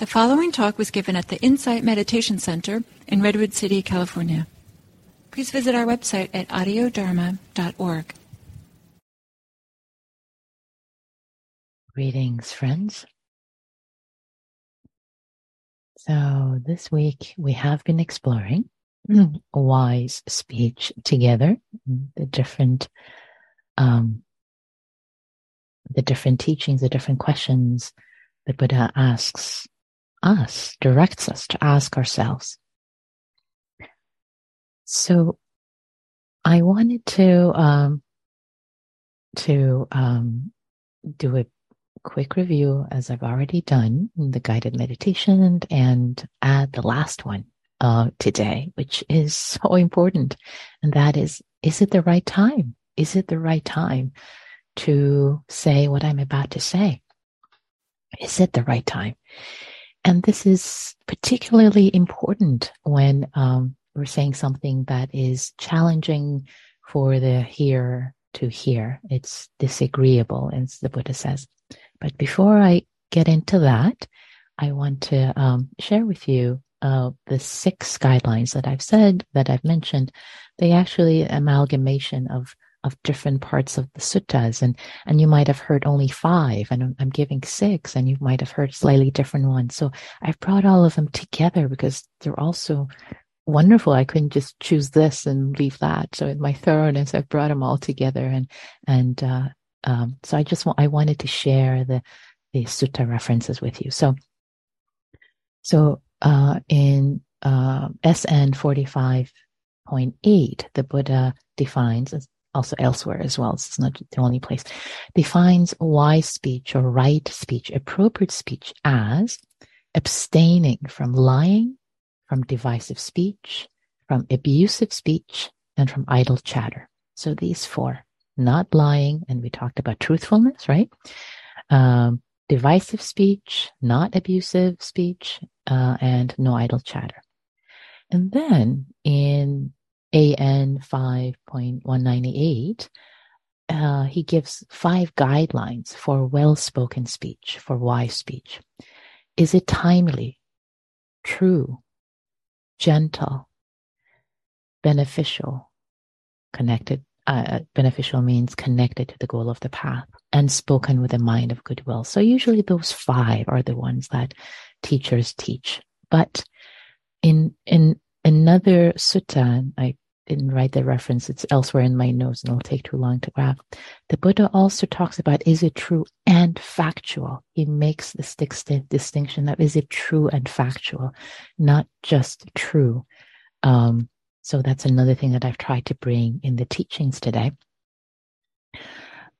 The following talk was given at the Insight Meditation Center in Redwood City, California. Please visit our website at audiodharma.org. Greetings, friends. So, this week we have been exploring wise speech together, the different, um, the different teachings, the different questions that Buddha asks us, directs us to ask ourselves. So I wanted to um, to um, do a quick review, as I've already done, the guided meditation, and add the last one uh, today, which is so important, and that is: Is it the right time? Is it the right time to say what I'm about to say? Is it the right time? And this is particularly important when um, we're saying something that is challenging for the hearer to hear. It's disagreeable, as the Buddha says. But before I get into that, I want to um, share with you uh, the six guidelines that I've said, that I've mentioned. They actually amalgamation of of different parts of the suttas and and you might have heard only five and I'm, giving six and you might have heard slightly different ones. So i've brought all of them together because they're also wonderful. I couldn't just choose this and leave that. So in my thoroughness i've brought them all together and and uh, um, so i just want i wanted to share the the sutta references with you. So so uh, in uh, sn 45.8 the buddha defines also elsewhere as well. It's not the only place, defines wise speech or right speech, appropriate speech as abstaining from lying, from divisive speech, from abusive speech, and from idle chatter. So these four, not lying, and we talked about truthfulness, right? Um, divisive speech, not abusive speech, uh, and no idle chatter. And then in AN 5.198, uh, he gives five guidelines for well spoken speech, for wise speech. Is it timely, true, gentle, beneficial, connected? Uh, beneficial means connected to the goal of the path and spoken with a mind of goodwill. So usually those five are the ones that teachers teach. But in in another sutta, I didn't write the reference, it's elsewhere in my notes and it'll take too long to grab. The Buddha also talks about is it true and factual? He makes this distinction of is it true and factual, not just true. Um, so that's another thing that I've tried to bring in the teachings today.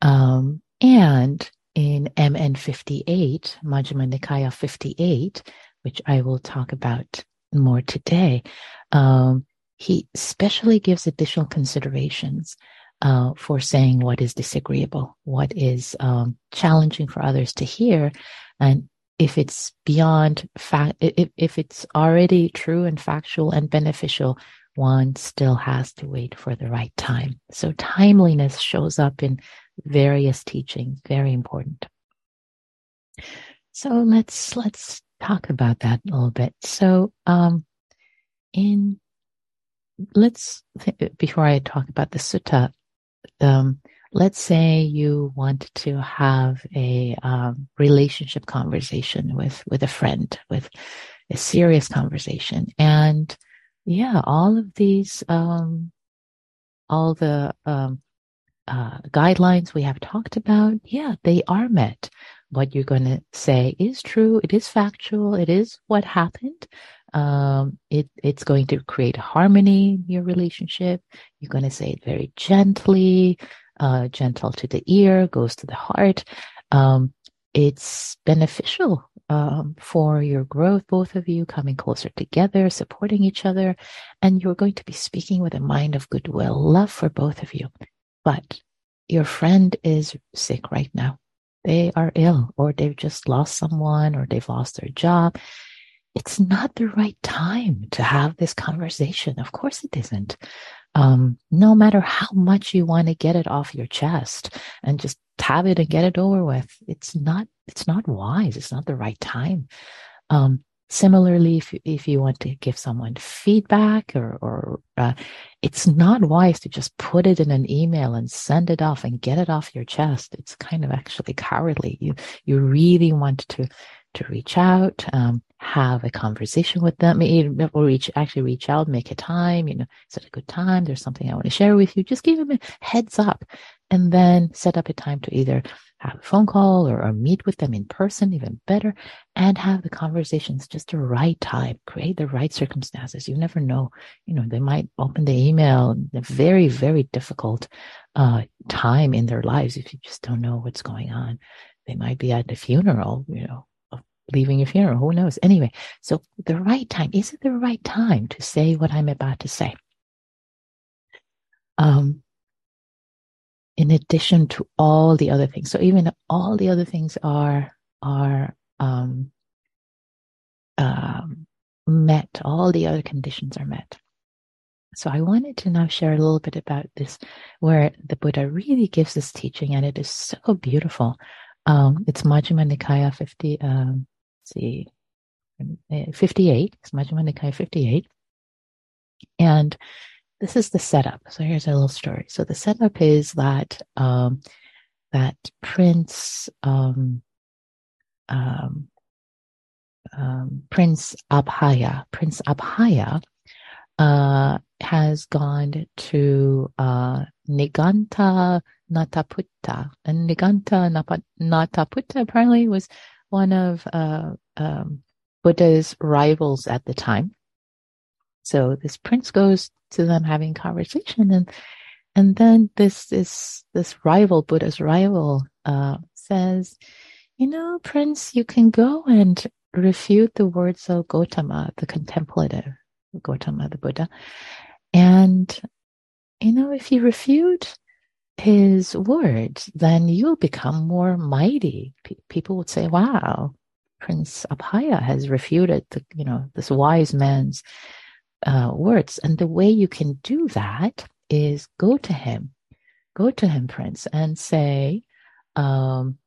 Um, and in MN 58, Majjhima Nikaya 58, which I will talk about more today, um, he especially gives additional considerations uh, for saying what is disagreeable, what is um, challenging for others to hear, and if it's beyond fact, if, if it's already true and factual and beneficial, one still has to wait for the right time. So timeliness shows up in various teachings, very important. So let's let's talk about that a little bit. So um, in let's th- before I talk about the sutta, um, let's say you want to have a um, relationship conversation with with a friend, with a serious conversation, and yeah, all of these, um, all the um, uh, guidelines we have talked about, yeah, they are met. What you're going to say is true. It is factual. It is what happened. Um, it, it's going to create harmony in your relationship. You're going to say it very gently, uh, gentle to the ear, goes to the heart. Um, it's beneficial um, for your growth, both of you coming closer together, supporting each other, and you're going to be speaking with a mind of goodwill, love for both of you. But your friend is sick right now. They are ill, or they've just lost someone, or they've lost their job, it's not the right time to have this conversation. Of course it isn't. Um, no matter how much you want to get it off your chest and just have it and get it over with, it's not, it's not wise. It's not the right time. Um, similarly, if, if you want to give someone feedback or, or uh, it's not wise to just put it in an email and send it off and get it off your chest. It's kind of actually cowardly. You, you really want to, to reach out, um, have a conversation with them, or reach, actually reach out, make a time, you know, is it a good time? There's something I want to share with you. Just give them a heads up and then set up a time to either have a phone call or, or, meet with them in person, even better, and have the conversations just the right time, create the right circumstances. You never know. You know, they might open the email a very, very difficult uh, time in their lives if you just don't know what's going on. They might be at the funeral, you know, leaving a funeral. Who knows? Anyway, so the right time, is it the right time to say what I'm about to say? Um, in addition to all the other things. So even all the other things are are um, um, met. All the other conditions are met. So I wanted to now share a little bit about this, where the Buddha really gives this teaching, and it is so beautiful. Um, it's Majjhima Nikaya 50, um, see, 58. It's Majjhima Nikaya 58. And this is the setup. So here's a little story. So the setup is that um, that Prince um, um, um Prince Abhaya, Prince Abhaya, uh, has gone to uh, Niganta Nataputta, and Niganta Nataputta apparently was one of uh, um, Buddha's rivals at the time. So this prince goes to them having conversation and and then this this this rival buddha's rival uh, says you know prince you can go and refute the words of gotama the contemplative gotama the buddha and you know if you refute his words then you'll become more mighty P- people would say wow prince abhaya has refuted the you know this wise man's uh, words. And the way you can do that is go to him, go to him, Prince, and say, um,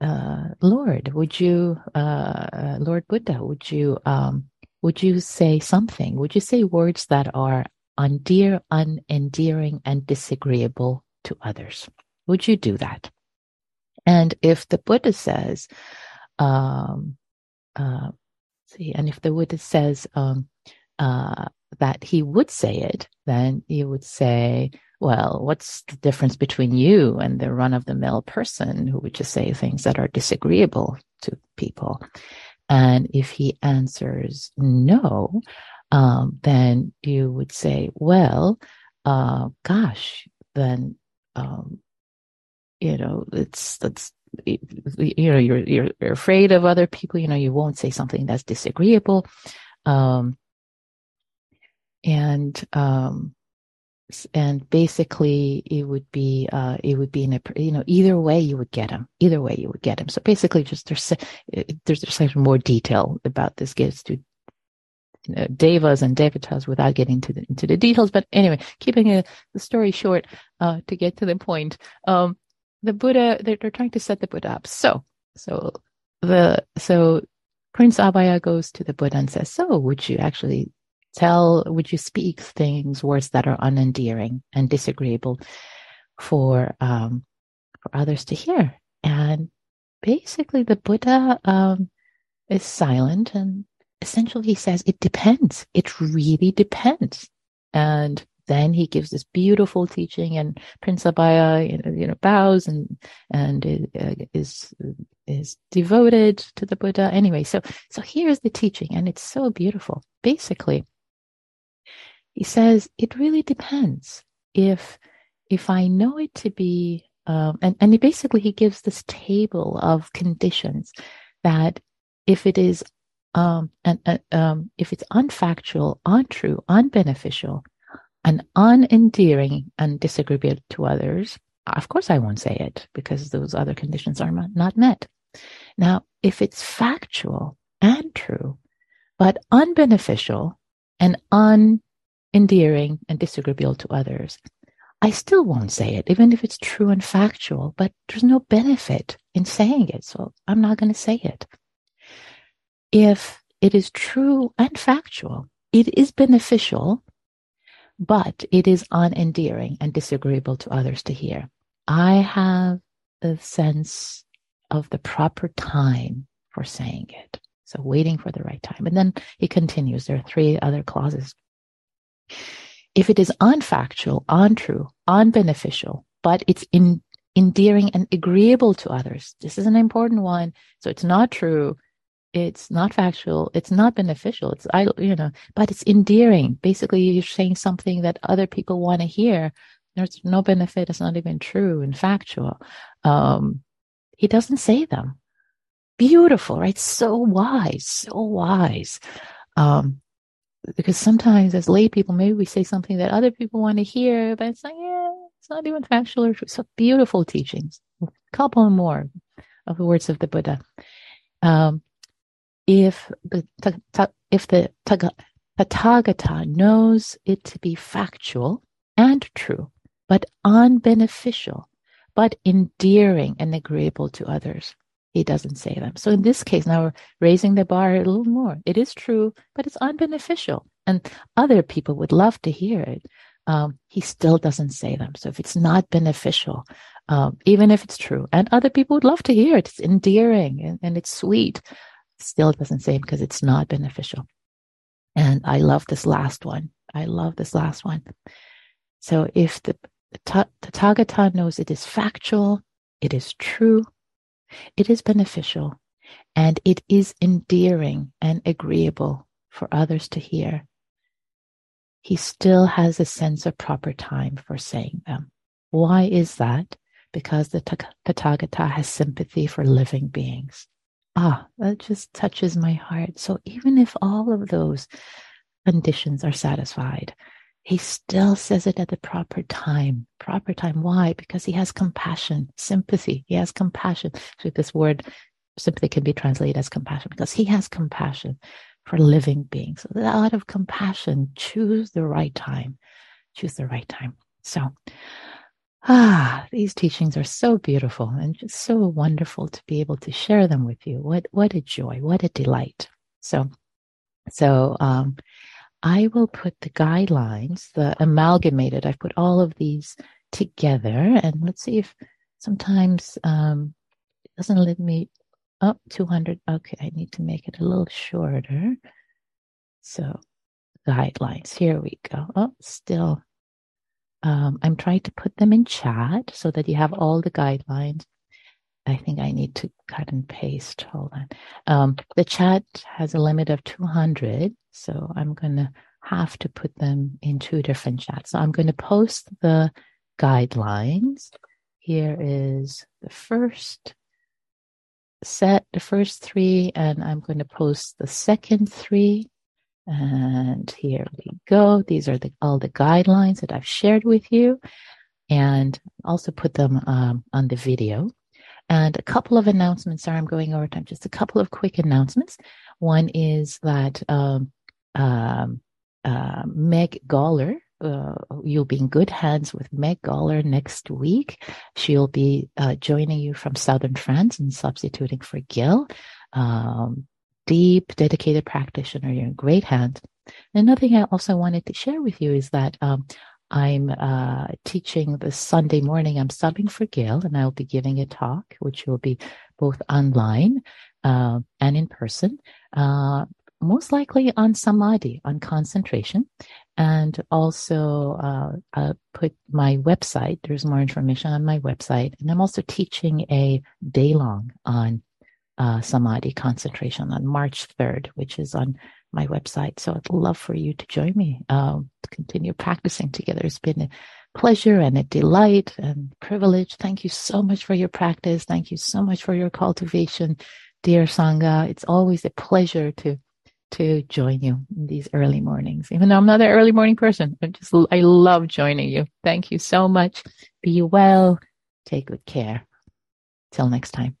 uh, Lord, would you, uh, Lord Buddha, would you, um, would you say something? Would you say words that are undear, unendearing, and disagreeable to others? Would you do that? And if the Buddha says, um, uh, see, and if the Buddha says, um, uh, that he would say it, then you would say, well, what's the difference between you and the run of the mill person who would just say things that are disagreeable to people? And if he answers no, um, then you would say, well, uh, gosh, then, um, you know, it's, that's, you know, you're, you're, afraid of other people, you know, you won't say something that's disagreeable. Um, and um, and basically it would be uh, it would be in a you know either way you would get him either way you would get him so basically just there's there's there's more detail about this gets to know, devas and devatas without getting to the, into the details but anyway keeping a, the story short uh, to get to the point um, the buddha they're, they're trying to set the buddha up so so the so prince abhaya goes to the buddha and says so would you actually tell, would you speak things, words that are unendearing and disagreeable for, um, for others to hear? And basically the Buddha, um, is silent and essentially he says, it depends. It really depends. And then he gives this beautiful teaching and Prince Abhaya, you know, you know bows and, and uh, is, is devoted to the Buddha. Anyway, so, so here's the teaching and it's so beautiful. Basically, he says it really depends if if I know it to be um, and and he basically he gives this table of conditions that if it is um, and uh, um, if it's unfactual, untrue, unbeneficial, and unendearing and disagreeable to others, of course I won't say it because those other conditions are not met. Now, if it's factual and true, but unbeneficial and unendearing and disagreeable to others. I still won't say it, even if it's true and factual, but there's no benefit in saying it. So I'm not going to say it. If it is true and factual, it is beneficial, but it is unendearing and disagreeable to others to hear. I have a sense of the proper time for saying it. So waiting for the right time. And then he continues. There are three other clauses. If it is unfactual, untrue, unbeneficial, but it's in, endearing and agreeable to others. This is an important one. So it's not true. It's not factual. It's not beneficial. It's I, you know, but it's endearing. Basically, you're saying something that other people want to hear. There's no benefit. It's not even true and factual. Um, he doesn't say them. Beautiful, right? So wise, so wise. Um, because sometimes as lay people, maybe we say something that other people want to hear, but it's like, yeah, it's not even factual or true. So beautiful teachings. A couple more of the words of the Buddha. Um, if the if the Tathagata knows it to be factual and true, but unbeneficial, but endearing and agreeable to others, he doesn't say them. So in this case, now we're raising the bar a little more. It is true, but it's unbeneficial, and other people would love to hear it. Um, he still doesn't say them. So if it's not beneficial, um, even if it's true, and other people would love to hear it, it's endearing and, and it's sweet still doesn't say because it's not beneficial. And I love this last one. I love this last one. So if the, the Tathagata knows it is factual, it is true, it is beneficial, and it is endearing and agreeable for others to hear, he still has a sense of proper time for saying them. Why is that? Because the Tathagata has sympathy for living beings ah, that just touches my heart. So even if all of those conditions are satisfied, he still says it at the proper time. Proper time. Why? Because he has compassion, sympathy. He has compassion. So this word sympathy can be translated as compassion because he has compassion for living beings. So out of compassion, choose the right time. Choose the right time. So Ah, these teachings are so beautiful and just so wonderful to be able to share them with you. What what a joy, what a delight. So so um I will put the guidelines, the amalgamated, I've put all of these together and let's see if sometimes um it doesn't let me up oh, 200 okay i need to make it a little shorter so guidelines here we go oh still um, I'm trying to put them in chat so that you have all the guidelines. I think I need to cut and paste. Hold on. Um, the chat has a limit of 200, so I'm going to have to put them in two different chats. So I'm going to post the guidelines. Here is the first set, the first three, and I'm going to post the second three. And here we go. These are the, all the guidelines that I've shared with you and also put them um, on the video. And a couple of announcements. Sorry, I'm going over time. Just a couple of quick announcements. One is that um, um, uh, Meg Gawler, uh, you'll be in good hands with Meg Gawler next week. She'll be uh, joining you from southern France and substituting for Gil. Um, deep, dedicated practitioner. You're in great hands. Another thing I also wanted to share with you is that um, I'm uh, teaching this Sunday morning. I'm subbing for Gail, and I'll be giving a talk, which will be both online uh, and in person, uh, most likely on samadhi, on concentration. And also, uh, I'll put my website. There's more information on my website. And I'm also teaching a day long on uh, samadhi concentration on March 3rd, which is on my website. So I'd love for you to join me um, to continue practicing together. It's been a pleasure and a delight and privilege. Thank you so much for your practice. Thank you so much for your cultivation, dear Sangha. It's always a pleasure to to join you in these early mornings. Even though I'm not an early morning person, I just I love joining you. Thank you so much. Be well. Take good care. Till next time.